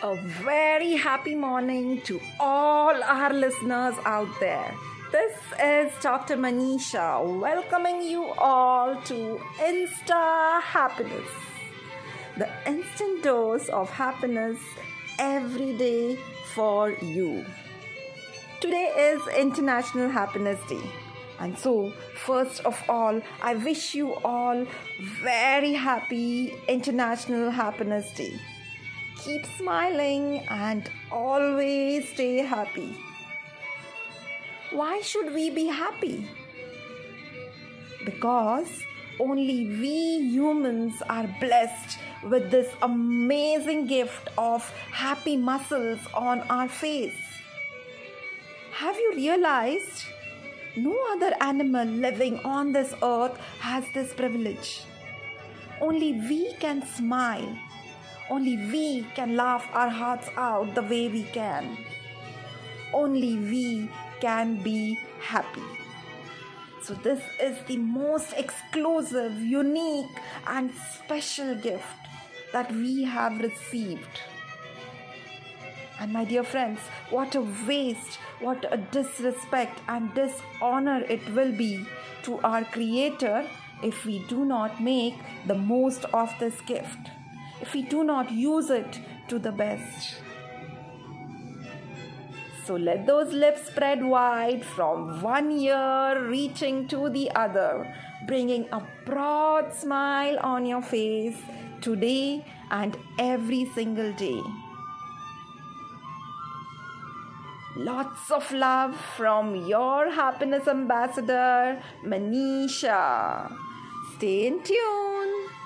A very happy morning to all our listeners out there. This is Dr. Manisha welcoming you all to Insta Happiness, the instant dose of happiness every day for you. Today is International Happiness Day. And so, first of all, I wish you all very happy International Happiness Day. Keep smiling and always stay happy. Why should we be happy? Because only we humans are blessed with this amazing gift of happy muscles on our face. Have you realized? No other animal living on this earth has this privilege. Only we can smile. Only we can laugh our hearts out the way we can. Only we can be happy. So, this is the most exclusive, unique, and special gift that we have received. And my dear friends, what a waste, what a disrespect and dishonor it will be to our Creator if we do not make the most of this gift, if we do not use it to the best. So let those lips spread wide from one ear reaching to the other, bringing a broad smile on your face today and every single day. Lots of love from your happiness ambassador, Manisha. Stay in tune.